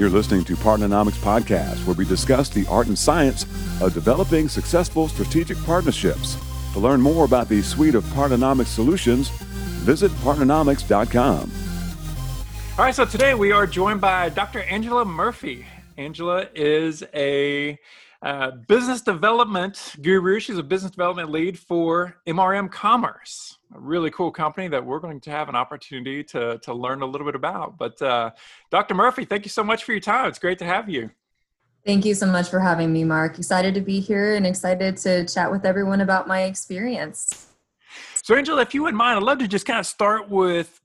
You're listening to Partnernomics Podcast, where we discuss the art and science of developing successful strategic partnerships. To learn more about the suite of Partnernomics solutions, visit partnernomics.com. All right, so today we are joined by Dr. Angela Murphy. Angela is a uh, business development guru. She's a business development lead for MRM Commerce, a really cool company that we're going to have an opportunity to, to learn a little bit about. But uh, Dr. Murphy, thank you so much for your time. It's great to have you. Thank you so much for having me, Mark. Excited to be here and excited to chat with everyone about my experience. So, Angela, if you wouldn't mind, I'd love to just kind of start with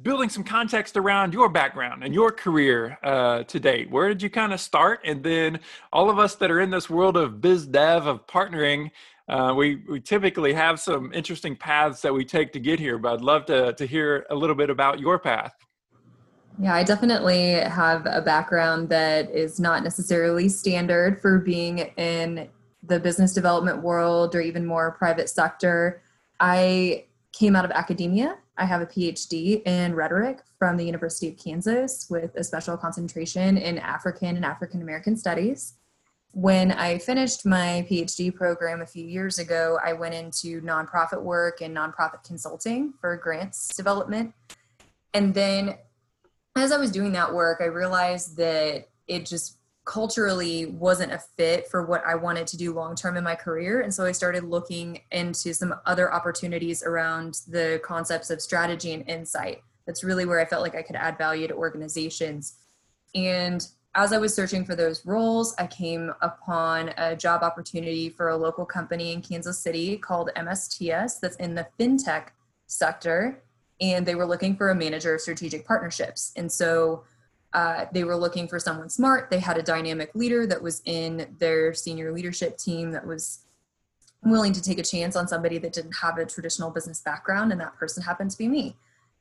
building some context around your background and your career uh, to date. Where did you kind of start? And then all of us that are in this world of biz dev, of partnering, uh, we, we typically have some interesting paths that we take to get here, but I'd love to, to hear a little bit about your path. Yeah, I definitely have a background that is not necessarily standard for being in the business development world or even more private sector. I came out of academia I have a PhD in rhetoric from the University of Kansas with a special concentration in African and African American studies. When I finished my PhD program a few years ago, I went into nonprofit work and nonprofit consulting for grants development. And then as I was doing that work, I realized that it just culturally wasn't a fit for what I wanted to do long term in my career. And so I started looking into some other opportunities around the concepts of strategy and insight. That's really where I felt like I could add value to organizations. And as I was searching for those roles, I came upon a job opportunity for a local company in Kansas City called MSTS that's in the fintech sector. And they were looking for a manager of strategic partnerships. And so uh, they were looking for someone smart. They had a dynamic leader that was in their senior leadership team that was willing to take a chance on somebody that didn't have a traditional business background, and that person happened to be me.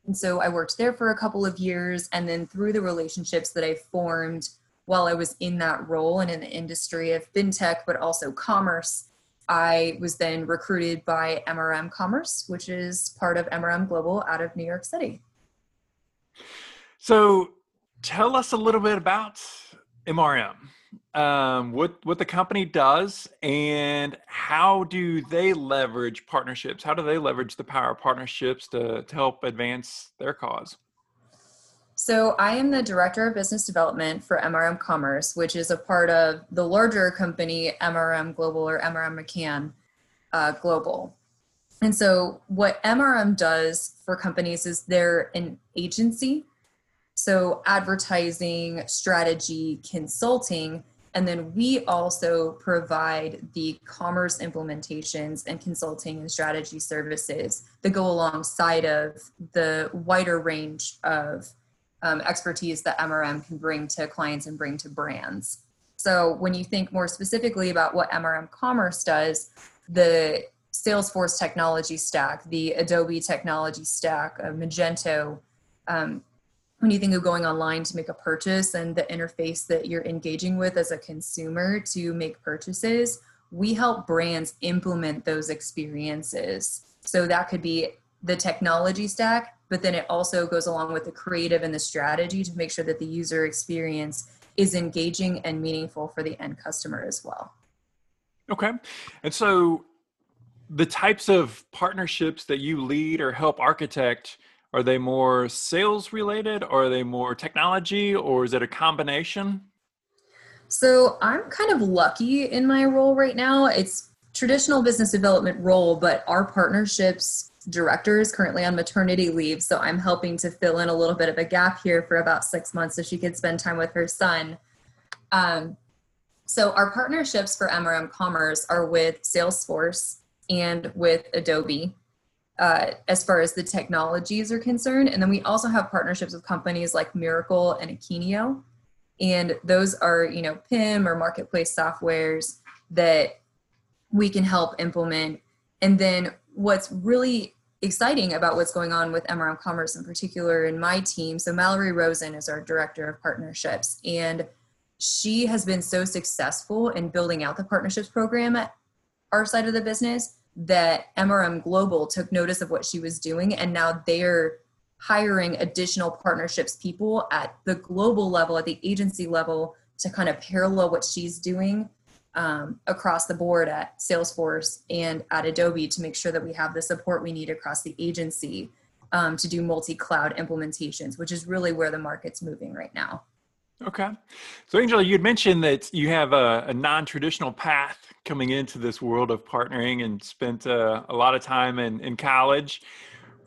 And so I worked there for a couple of years, and then through the relationships that I formed while I was in that role and in the industry of fintech, but also commerce, I was then recruited by MRM Commerce, which is part of MRM Global out of New York City. So tell us a little bit about MRM, um, what what the company does, and how do they leverage partnerships? How do they leverage the power of partnerships to, to help advance their cause? So, I am the director of business development for MRM Commerce, which is a part of the larger company MRM Global or MRM McCann uh, Global. And so, what MRM does for companies is they're an agency so, advertising, strategy, consulting. And then we also provide the commerce implementations and consulting and strategy services that go alongside of the wider range of um, expertise that MRM can bring to clients and bring to brands. So, when you think more specifically about what MRM Commerce does, the Salesforce technology stack, the Adobe technology stack, uh, Magento, um, when you think of going online to make a purchase and the interface that you're engaging with as a consumer to make purchases, we help brands implement those experiences. So that could be the technology stack, but then it also goes along with the creative and the strategy to make sure that the user experience is engaging and meaningful for the end customer as well. Okay. And so the types of partnerships that you lead or help architect are they more sales related or are they more technology or is it a combination? So I'm kind of lucky in my role right now. It's traditional business development role, but our partnerships director is currently on maternity leave. So I'm helping to fill in a little bit of a gap here for about six months so she could spend time with her son. Um, so our partnerships for MRM Commerce are with Salesforce and with Adobe uh, as far as the technologies are concerned. And then we also have partnerships with companies like Mirakl and Akeneo. And those are, you know, PIM or marketplace softwares that we can help implement. And then what's really exciting about what's going on with MRM Commerce in particular in my team. So Mallory Rosen is our director of partnerships, and she has been so successful in building out the partnerships program at our side of the business that MRM Global took notice of what she was doing, and now they're hiring additional partnerships people at the global level, at the agency level, to kind of parallel what she's doing um, across the board at Salesforce and at Adobe to make sure that we have the support we need across the agency um, to do multi cloud implementations, which is really where the market's moving right now. Okay. So, Angela, you'd mentioned that you have a, a non traditional path coming into this world of partnering and spent uh, a lot of time in, in college.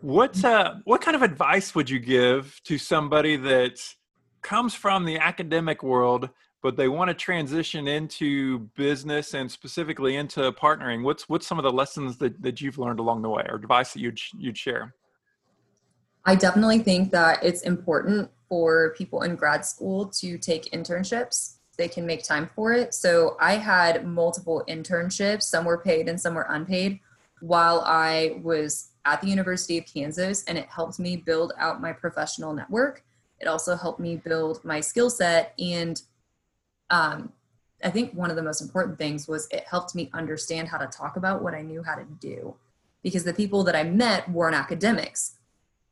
What, uh, what kind of advice would you give to somebody that comes from the academic world, but they want to transition into business and specifically into partnering? What's, what's some of the lessons that, that you've learned along the way or advice that you'd, you'd share? I definitely think that it's important for people in grad school to take internships. They can make time for it. So I had multiple internships, some were paid and some were unpaid, while I was at the University of Kansas, and it helped me build out my professional network. It also helped me build my skill set. And um, I think one of the most important things was it helped me understand how to talk about what I knew how to do. Because the people that I met weren't academics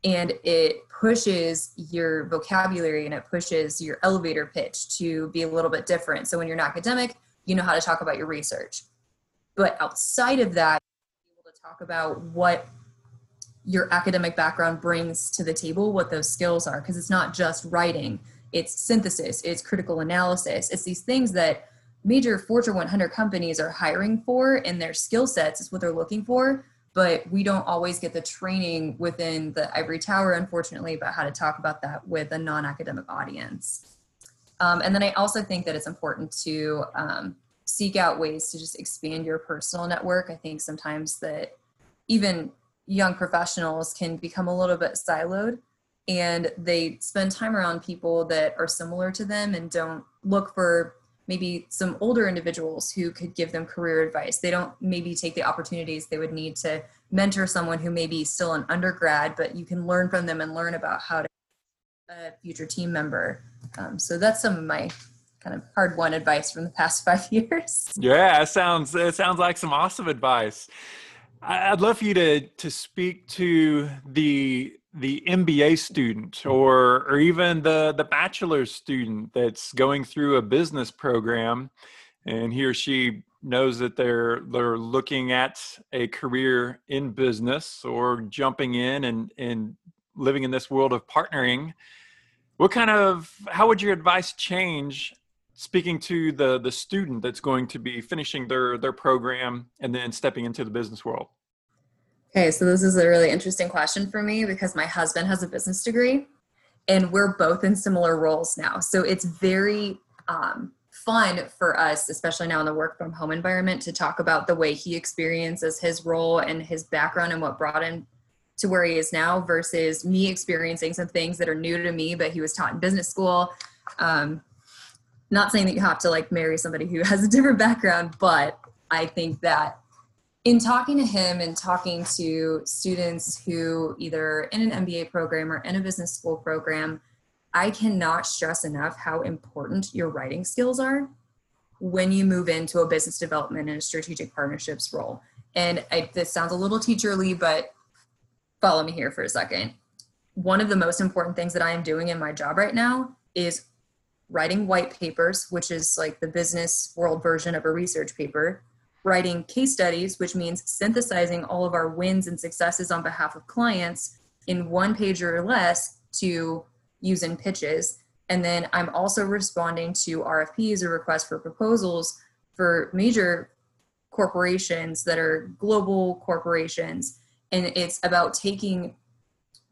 and it pushes your vocabulary and it pushes your elevator pitch to be a little bit different. So when you're an academic, you know how to talk about your research. But outside of that, able to talk about what your academic background brings to the table, what those skills are, because it's not just writing, it's synthesis, it's critical analysis, it's these things that major Fortune 100 companies are hiring for in their skill sets, is what they're looking for but we don't always get the training within the ivory tower unfortunately about how to talk about that with a non-academic audience. Um, and then i also think that it's important to um, seek out ways to just expand your personal network. I think sometimes that even young professionals can become a little bit siloed and they spend time around people that are similar to them and don't look for maybe some older individuals who could give them career advice. They don't maybe take the opportunities they would need to mentor someone who may be still an undergrad, but you can learn from them and learn about how to a future team member. Um, so that's some of my kind of hard won advice from the past five years. Yeah, it sounds it sounds like some awesome advice. I'd love for you to to speak to the the MBA student or or even the the bachelor's student that's going through a business program and he or she knows that they're they're looking at a career in business or jumping in and and living in this world of partnering. What kind of how would your advice change speaking to the the student that's going to be finishing their their program and then stepping into the business world Okay, so this is a really interesting question for me because my husband has a business degree and we're both in similar roles now. So it's very um, fun for us, especially now in the work from home environment, to talk about the way he experiences his role and his background and what brought him to where he is now versus me experiencing some things that are new to me, but he was taught in business school. Um, not saying that you have to like marry somebody who has a different background, but I think that in talking to him and talking to students who either in an MBA program or in a business school program, I cannot stress enough how important your writing skills are when you move into a business development and a strategic partnerships role. And I, this sounds a little teacherly, but follow me here for a second. One of the most important things that I am doing in my job right now is writing white papers, which is like the business world version of a research paper, writing case studies, which means synthesizing all of our wins and successes on behalf of clients in one page or less to use in pitches. And then I'm also responding to RFPs or requests for proposals for major corporations that are global corporations. And it's about taking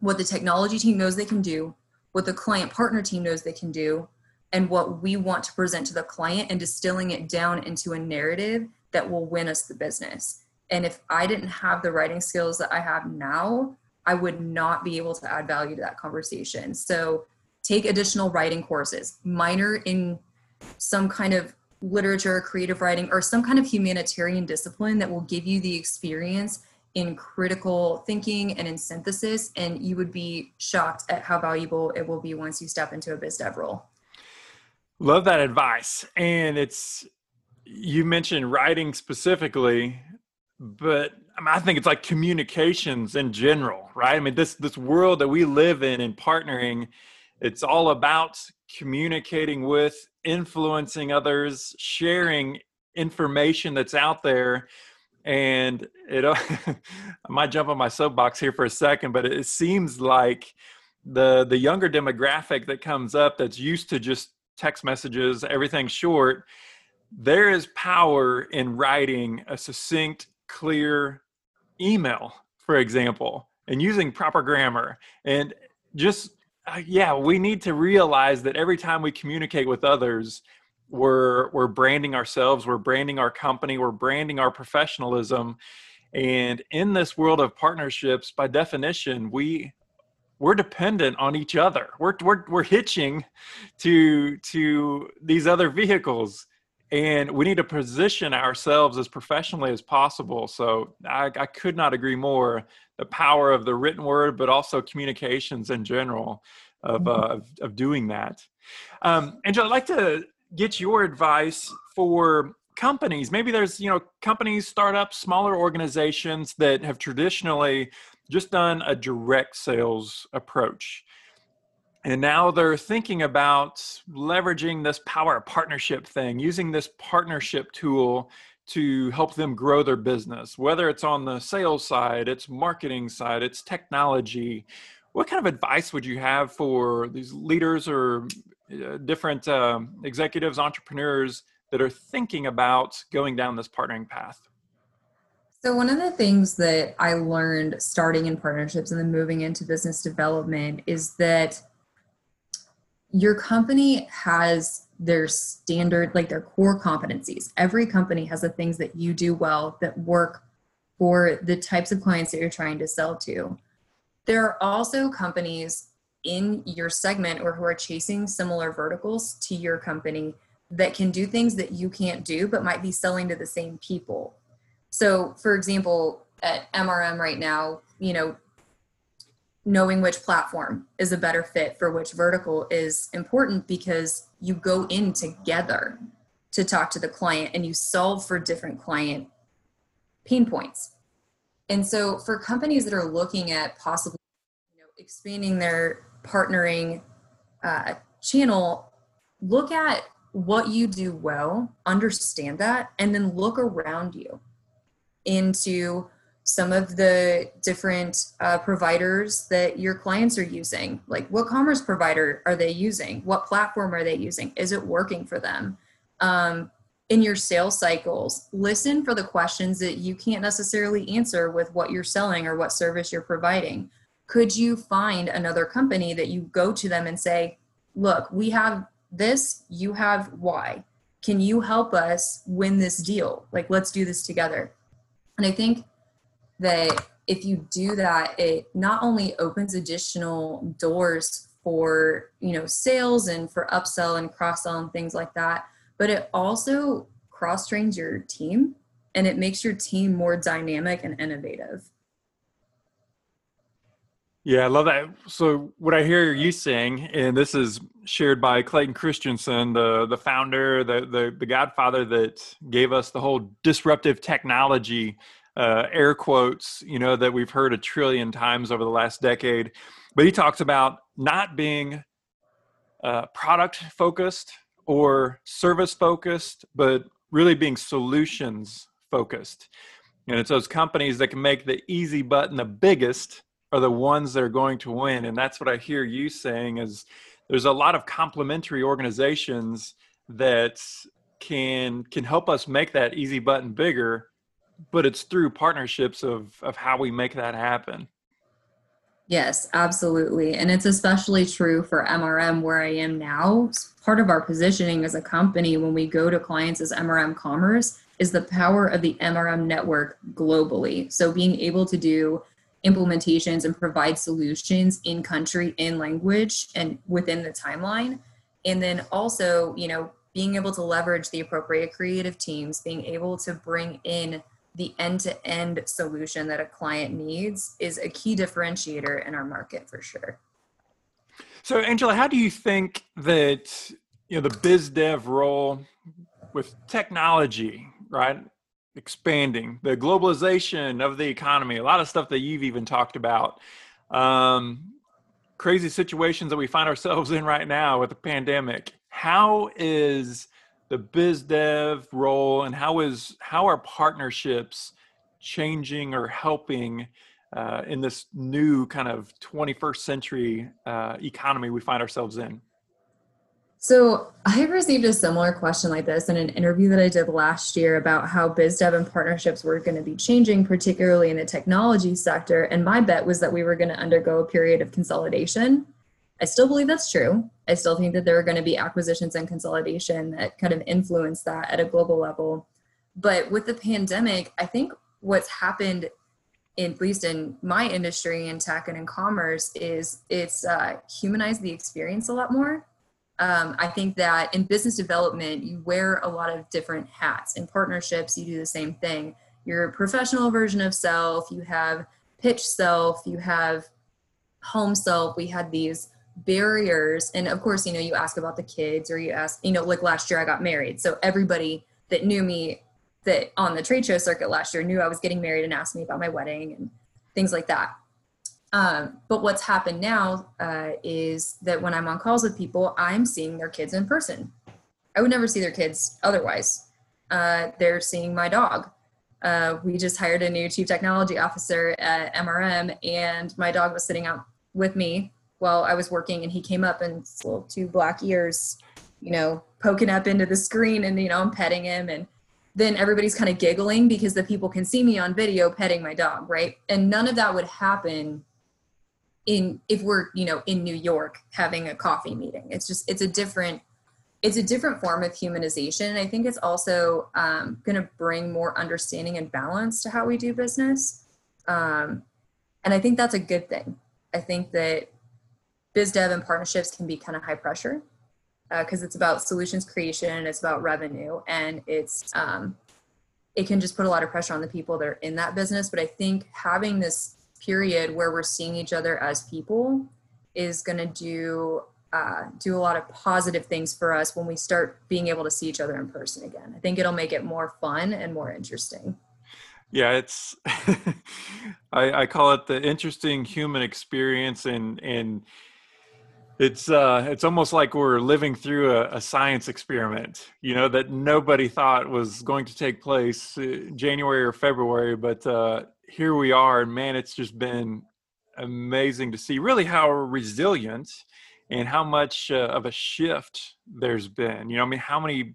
what the technology team knows they can do, what the client partner team knows they can do, and what we want to present to the client and distilling it down into a narrative that will win us the business. And if I didn't have the writing skills that I have now, I would not be able to add value to that conversation. So take additional writing courses, minor in some kind of literature, creative writing, or some kind of humanitarian discipline that will give you the experience in critical thinking and in synthesis. And you would be shocked at how valuable it will be once you step into a biz dev role. Love that advice. And it's you mentioned writing specifically but I, think it's like communications in general, right? I mean, this this world that we live in and partnering, it's all about communicating with, influencing others, sharing information that's out there. And it, I might jump on my soapbox here for a second, but it seems like the the younger demographic that comes up that's used to just text messages, everything short, there is power in writing a succinct, clear email, for example, and using proper grammar. And just, uh, yeah, we need to realize that every time we communicate with others, we're we're branding ourselves, we're branding our company, we're branding our professionalism. And in this world of partnerships, by definition, we we're dependent on each other. We're we're we're hitching to to these other vehicles, and we need to position ourselves as professionally as possible. So I, I could not agree more. The power of the written word, but also communications in general, of uh, of, of, doing that. Um, Angela, I'd like to get your advice for companies maybe there's you know companies startups smaller organizations that have traditionally just done a direct sales approach. And now they're thinking about leveraging this power partnership thing, using this partnership tool to help them grow their business, whether it's on the sales side, it's marketing side, it's technology. What kind of advice would you have for these leaders or uh, different uh, executives, entrepreneurs that are thinking about going down this partnering path? So, one of the things that I learned starting in partnerships and then moving into business development is that your company has their standard, like their core competencies. Every company has the things that you do well that work for the types of clients that you're trying to sell to. There are also companies in your segment or who are chasing similar verticals to your company that can do things that you can't do but might be selling to the same people so, for example, at MRM right now, you know, knowing which platform is a better fit for which vertical is important because you go in together to talk to the client and you solve for different client pain points. And so, for companies that are looking at possibly you know, expanding their partnering uh, channel, look at what you do well, understand that, and then look around you into some of the different uh, providers that your clients are using. Like, what commerce provider are they using? What platform are they using? Is it working for them? Um, in your sales cycles, listen for the questions that you can't necessarily answer with what you're selling or what service you're providing. Could you find another company that you go to them and say, Look, we have this, you have Y. Can you help us win this deal? Like, let's do this together and I think that if you do that, it not only opens additional doors for you know sales and for upsell and cross sell and things like that, but it also cross trains your team and it makes your team more dynamic and innovative. Yeah, I love that. So, what I hear you saying, and this is shared by Clayton Christensen, the the founder, the the, the Godfather that gave us the whole disruptive technology uh, air quotes, you know, that we've heard a trillion times over the last decade. But he talks about not being uh, product focused or service focused, but really being solutions focused. And it's those companies that can make the easy button the biggest are the ones that are going to win. And that's what I hear you saying is there's a lot of complementary organizations that can can help us make that easy button bigger but it's through partnerships of of how we make that happen. Yes absolutely. And it's especially true for mrm where i am now. Part of our positioning as a company when we go to clients as mrm commerce is the power of the mrm network globally. So being able to do implementations and provide solutions in country in language and within the timeline and then also you know being able to leverage the appropriate creative teams being able to bring in the end-to-end solution that a client needs is a key differentiator in our market for sure. So Angela, how do you think that you know the biz dev role with technology, right? Expanding, the globalization of the economy, a lot of stuff that you've even talked about. Um, crazy situations that we find ourselves in right now with the pandemic. How is the biz dev role and how is how are partnerships changing or helping uh, in this new kind of 21st century uh, economy we find ourselves in? So I received a similar question like this in an interview that I did last year about how biz dev and partnerships were going to be changing, particularly in the technology sector. And my bet was that we were going to undergo a period of consolidation. I still believe that's true. I still think that there are going to be acquisitions and consolidation that kind of influence that at a global level. But with the pandemic, I think what's happened at least in my industry in tech and in commerce is it's uh, humanized the experience a lot more um, I think that in business development, you wear a lot of different hats. In partnerships, you do the same thing. Your professional version of self, you have pitch self, you have home self. We had these barriers. And of course, you know, you ask about the kids or you ask, you know, like last year I got married. So everybody that knew me that on the trade show circuit last year knew I was getting married and asked me about my wedding and things like that. Um, but what's happened now uh, is that when I'm on calls with people, I'm seeing their kids in person. I would never see their kids otherwise. Uh, they're seeing my dog. Uh, we just hired a new chief technology officer at MRM, and my dog was sitting out with me while I was working, and he came up and little two black ears, you know, poking up into the screen, and you know, I'm petting him, and then everybody's kind of giggling because the people can see me on video petting my dog, right? And none of that would happen in if we're you know in new york having a coffee meeting it's just it's a different it's a different form of humanization. I think it's also um, going to bring more understanding and balance to how we do business. Um, and i think that's a good thing. I think that biz dev and partnerships can be kind of high pressure because uh, it's about solutions creation it's about revenue. And it's um, it can just put a lot of pressure on the people that are in that business. But i think having this period where we're seeing each other as people is going to do uh, do a lot of positive things for us when we start being able to see each other in person again. I think it'll make it more fun and more interesting. Yeah, it's I, I call it the interesting human experience, and and it's uh, it's almost like we're living through a, a, science experiment. You know that nobody thought was going to take place uh, January or February, but uh, here we are, and man, it's just been amazing to see really how resilient and how much uh, of a shift there's been. You know, I mean, how many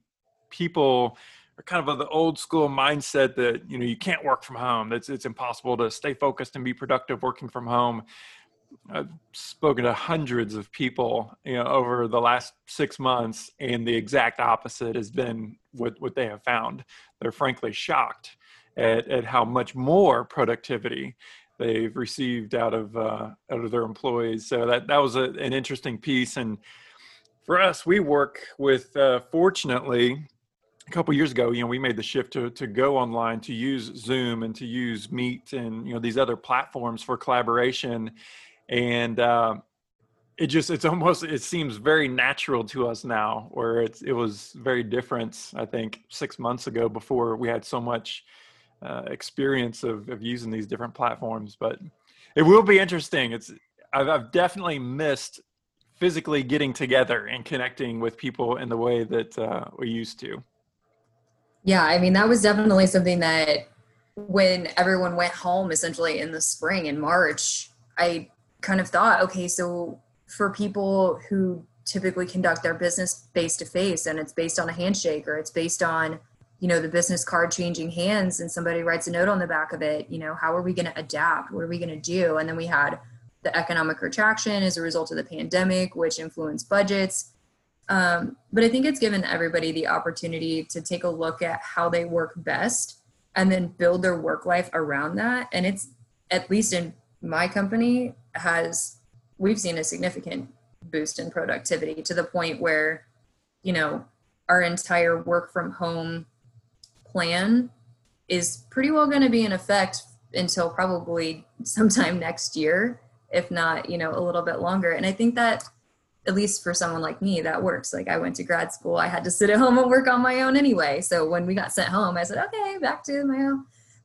people are kind of of the old school mindset that you know you can't work from home. That's it's impossible to stay focused and be productive working from home. I've spoken to hundreds of people, you know, over the last six months, and the exact opposite has been what what they have found. They're frankly shocked at, at how much more productivity they've received out of uh, out of their employees. So that that was a, an interesting piece. And for us, we work with uh, fortunately a couple years ago. You know, we made the shift to to go online, to use Zoom, and to use Meet, and you know these other platforms for collaboration. And uh, it just it's almost it seems very natural to us now, where it's it was very different. I think six months ago before we had so much uh, experience of, of using these different platforms. But it will be interesting. It's I've, I've definitely missed physically getting together and connecting with people in the way that uh, we used to. Yeah, I mean that was definitely something that when everyone went home essentially in the spring in March, I kind of thought, okay, so for people who typically conduct their business face to face and it's based on a handshake or it's based on you know the business card changing hands and somebody writes a note on the back of it you know how are we going to adapt? What are we going to do? And then we had the economic retraction as a result of the pandemic which influenced budgets. Um, but i think it's given everybody the opportunity to take a look at how they work best and then build their work life around that. And it's at least in my company has we've seen a significant boost in productivity to the point where you know our entire work from home plan is pretty well going to be in effect until probably sometime next year if not you know a little bit longer and i think that at least for someone like me, that works. Like I went to grad school, I had to sit at home and work on my own anyway. So when we got sent home, I said, okay, back to my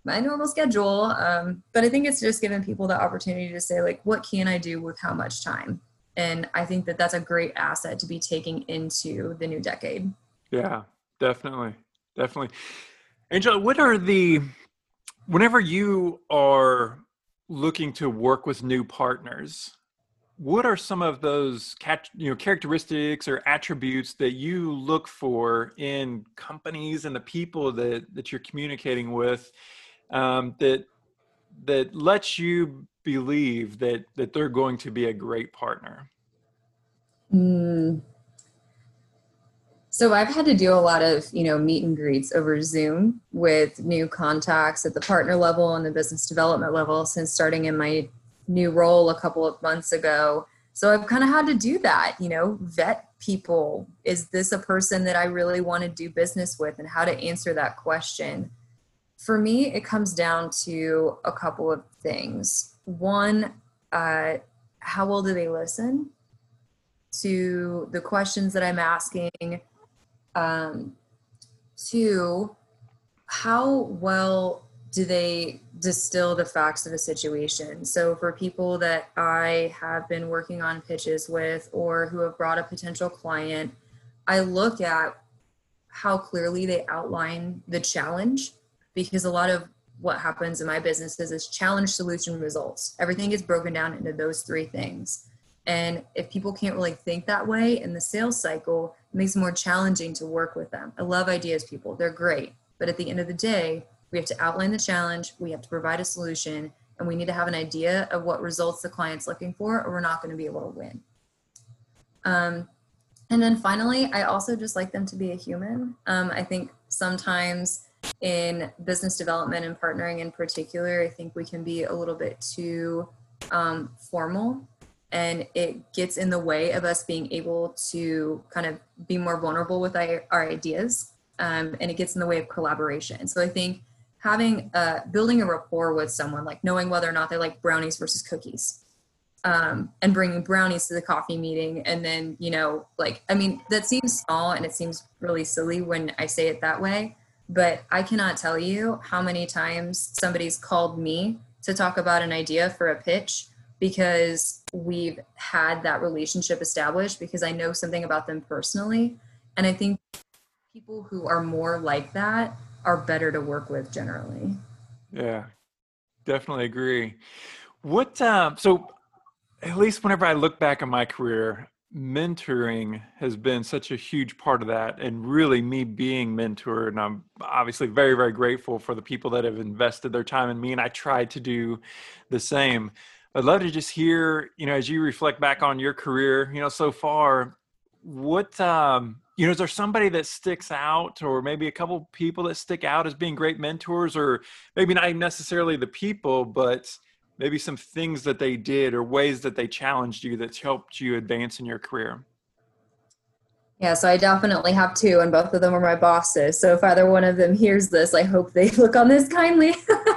my normal schedule. Um, but I think it's just giving people the opportunity to say, like, what can I do with how much time? And I think that that's a great asset to be taking into the new decade. Yeah, definitely, definitely. Angela, what are the whenever you are looking to work with new partners? what are some of those you know characteristics or attributes that you look for in companies and the people that that you're communicating with um, that that lets you believe that that they're going to be a great partner mm. So i've had to do a lot of you know meet and greets over zoom with new contacts at the partner level and the business development level since starting in my new role a couple of months ago. So I've kind of had to do that, you know, vet people. Is this a person that I really want to do business with and how to answer that question? For me, it comes down to a couple of things. One, uh, how well do they listen to the questions that I'm asking? Um, two, how well do they distill the facts of a situation. So, for people that I have been working on pitches with or who have brought a potential client, I look at how clearly they outline the challenge because a lot of what happens in my business is, challenge, solution, results. Everything is broken down into those three things. And if people can't really think that way in the sales cycle, makes it more challenging to work with them. I love ideas, people, they're great. But at the end of the day, we have to outline the challenge, we have to provide a solution, and we need to have an idea of what results the client's looking for, or we're not going to be able to win. Um, and then finally, I also just like them to be a human. Um, I think sometimes in business development and partnering in particular, I think we can be a little bit too um, formal and it gets in the way of us being able to kind of be more vulnerable with our, our ideas um, and it gets in the way of collaboration. So I think having uh, building a rapport with someone, like knowing whether or not they like brownies versus cookies, um, and bringing brownies to the coffee meeting, and then you know, like I mean, that seems small and it seems really silly when I say it that way, but I cannot tell you how many times somebody's called me to talk about an idea for a pitch because we've had that relationship established because I know something about them personally, and I think people who are more like that are better to work with generally. Yeah, definitely agree. What um, so at least whenever I look back on my career, mentoring has been such a huge part of that and really me being mentored and i'm obviously very very grateful for the people that have invested their time in me and i try to do the same i'd love to just hear you know as you reflect back on your career you know so far what um you know is there somebody that sticks out or maybe a couple people that stick out as being great mentors or maybe not necessarily the people but maybe some things that they did or ways that they challenged you that's helped you advance in your career yeah, so I definitely have two, and both of them are my bosses. So if either one of them hears this, I hope they look on this kindly.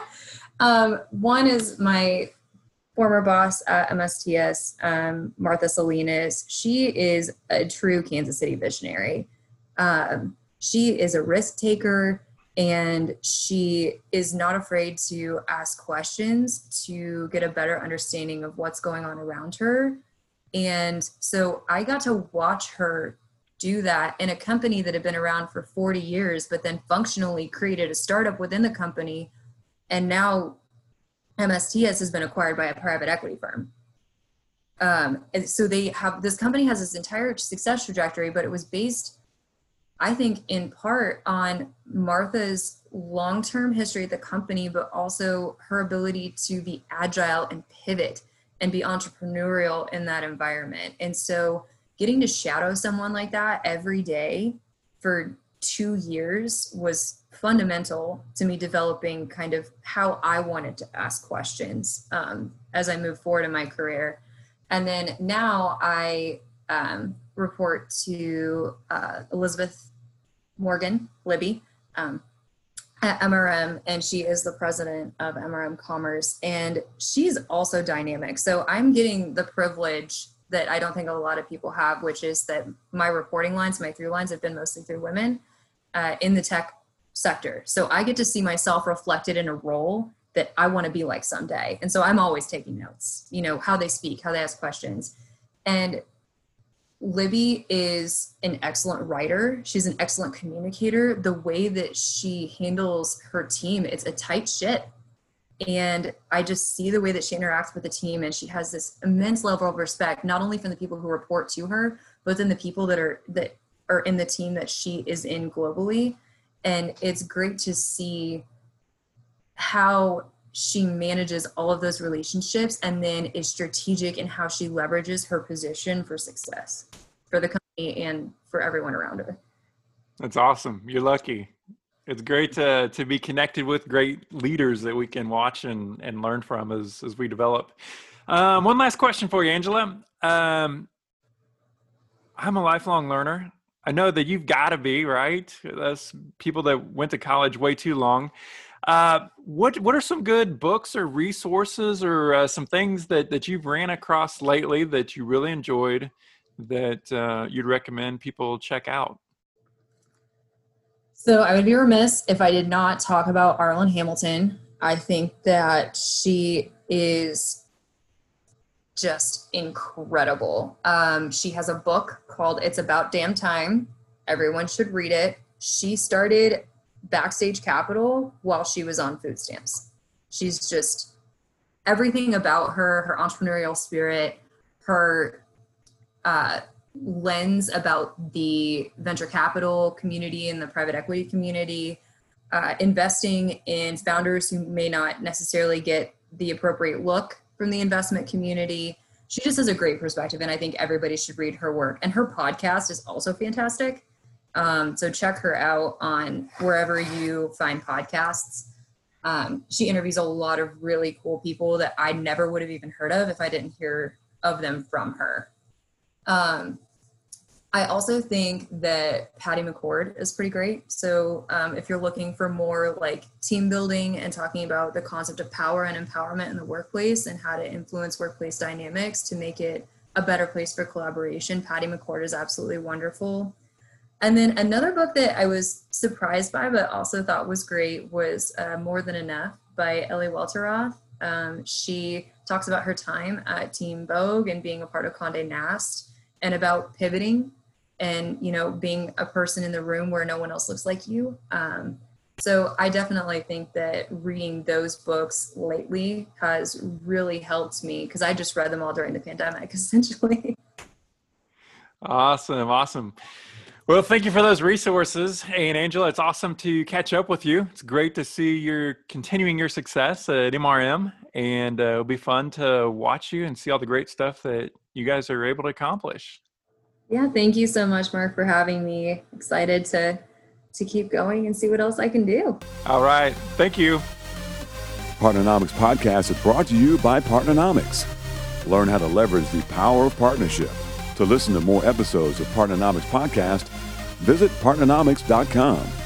um, one is my former boss at MSTS, um, Martha Salinas, she is a true Kansas City visionary. Um, she is a risk taker and she is not afraid to ask questions to get a better understanding of what's going on around her. And so I got to watch her do that in a company that had been around for 40 years, but then functionally created a startup within the company and now MSTS has been acquired by a private equity firm. Um, and so they have this company has this entire success trajectory, but it was based, I think, in part on Martha's long-term history at the company, but also her ability to be agile and pivot and be entrepreneurial in that environment. And so getting to shadow someone like that every day for two years was fundamental to me developing kind of how I wanted to ask questions um, as I move forward in my career. And then now I um, report to uh, Elizabeth Morgan, Libby, um, at MRM, and she is the president of MRM Commerce. And she's also dynamic. So I'm getting the privilege that I don't think a lot of people have, which is that my reporting lines, my through lines have been mostly through women uh, in the tech sector. So I get to see myself reflected in a role that I want to be like someday. And so I'm always taking notes, you know, how they speak, how they ask questions. And Libby is an excellent writer. She's an excellent communicator. The way that she handles her team, it's a tight shit. And I just see the way that she interacts with the team, and she has this immense level of respect, not only from the people who report to her, but then the people that are that are in the team that she is in globally. And it's great to see how she manages all of those relationships and then is strategic in how she leverages her position for success for the company and for everyone around her. That's awesome. You're lucky. It's great to to be connected with great leaders that we can watch and and learn from as as we develop. Um, one last question for you, Angela. Um, I'm a lifelong learner. I know that you've got to be right. That's people that went to college way too long. Uh, what what are some good books or resources or uh, some things that that you've ran across lately that you really enjoyed that uh, you'd recommend people check out? So I would be remiss if I did not talk about Arlan Hamilton. I think that she is just incredible. Um, she has a book called It's About Damn Time. Everyone should read it. She started Backstage Capital while she was on food stamps. She's just everything about her, her entrepreneurial spirit, her uh, lens about the venture capital community and the private equity community, uh, investing in founders who may not necessarily get the appropriate look from the investment community. She just has a great perspective, and I think everybody should read her work. And her podcast is also fantastic. Um, so check her out on wherever you find podcasts. Um, she interviews a lot of really cool people that I never would have even heard of if I didn't hear of them from her. Um, I also think that Patty McCord is pretty great. So um, if you're looking for more like team building and talking about the concept of power and empowerment in the workplace and how to influence workplace dynamics to make it a better place for collaboration, Patty McCord is absolutely wonderful. And then another book that I was surprised by, but also thought was great, was uh, More Than Enough by Ellie Welteroth. Um, she talks about her time at Teen Vogue and being a part of Condé Nast and about pivoting and you know being a person in the room where no one else looks like you. Um, so I definitely think that reading those books lately has really helped me because I just read them all during the pandemic, essentially. Awesome, awesome. Well, thank you for those resources. And Angela, it's awesome to catch up with you. It's great to see you're continuing your success at MRM. And uh, it'll be fun to watch you and see all the great stuff that you guys are able to accomplish. Yeah, thank you so much, Mark, for having me. Excited to to keep going and see what else I can do. All right. Thank you. Partnernomics podcast is brought to you by Partnernomics. Learn how to leverage the power of partnership. To listen to more episodes of Partnernomics podcast, visit partnernomics.com.